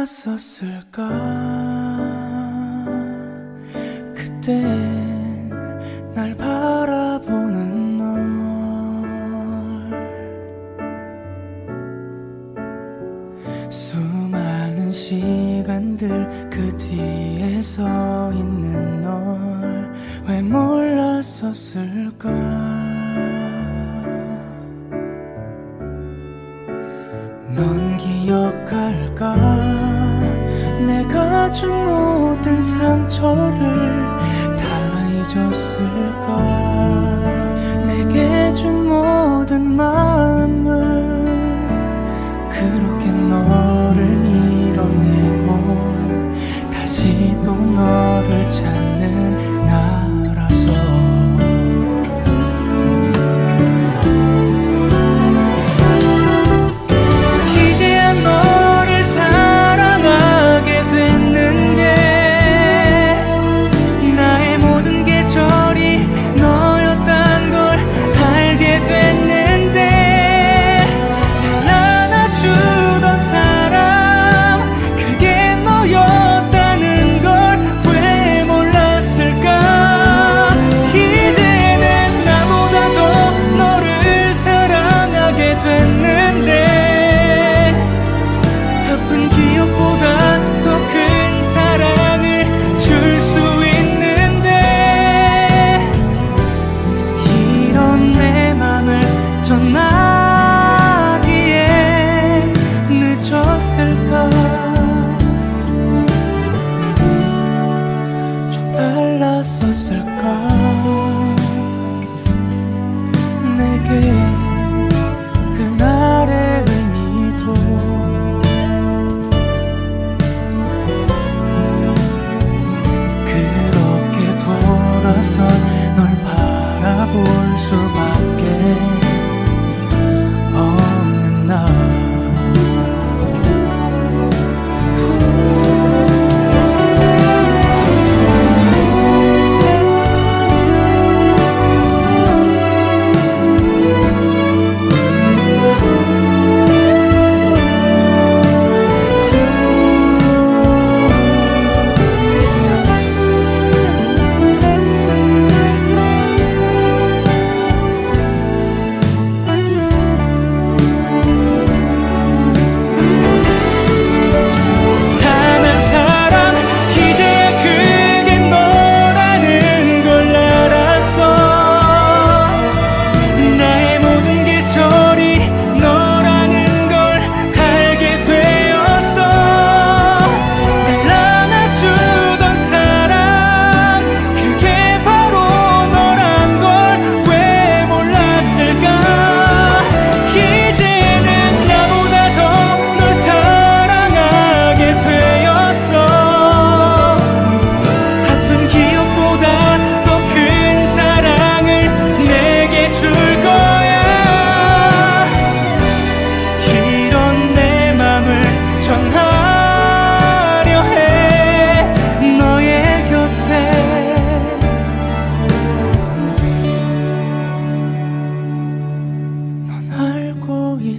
몰랐었을까? 그땐 날 바라보는 널. 수많은 시간들 그 뒤에 서 있는 널 왜 몰랐었을까? 넌 기억할까? 가진 모든 상처를 다 잊었을까 내게 준 모든 마음을 그렇게 너를 밀어내고 다시 또 너를 찾는 나. again.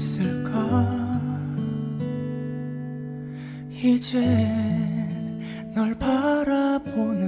있을까? 이제 널 바라보는